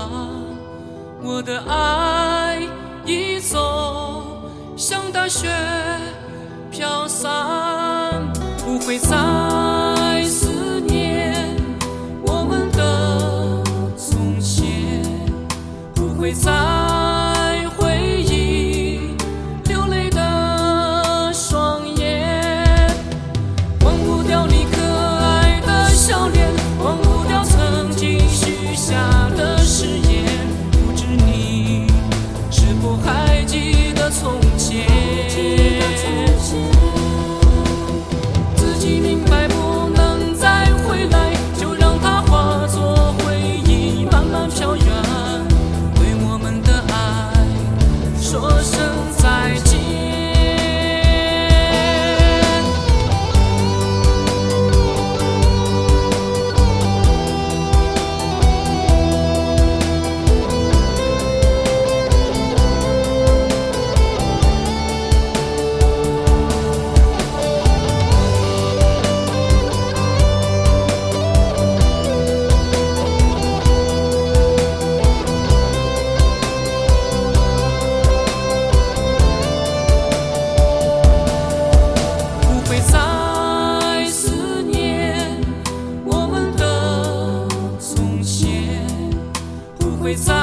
啊我的爱已走向大雪飘散不会再思念我们的从前不会再 coisa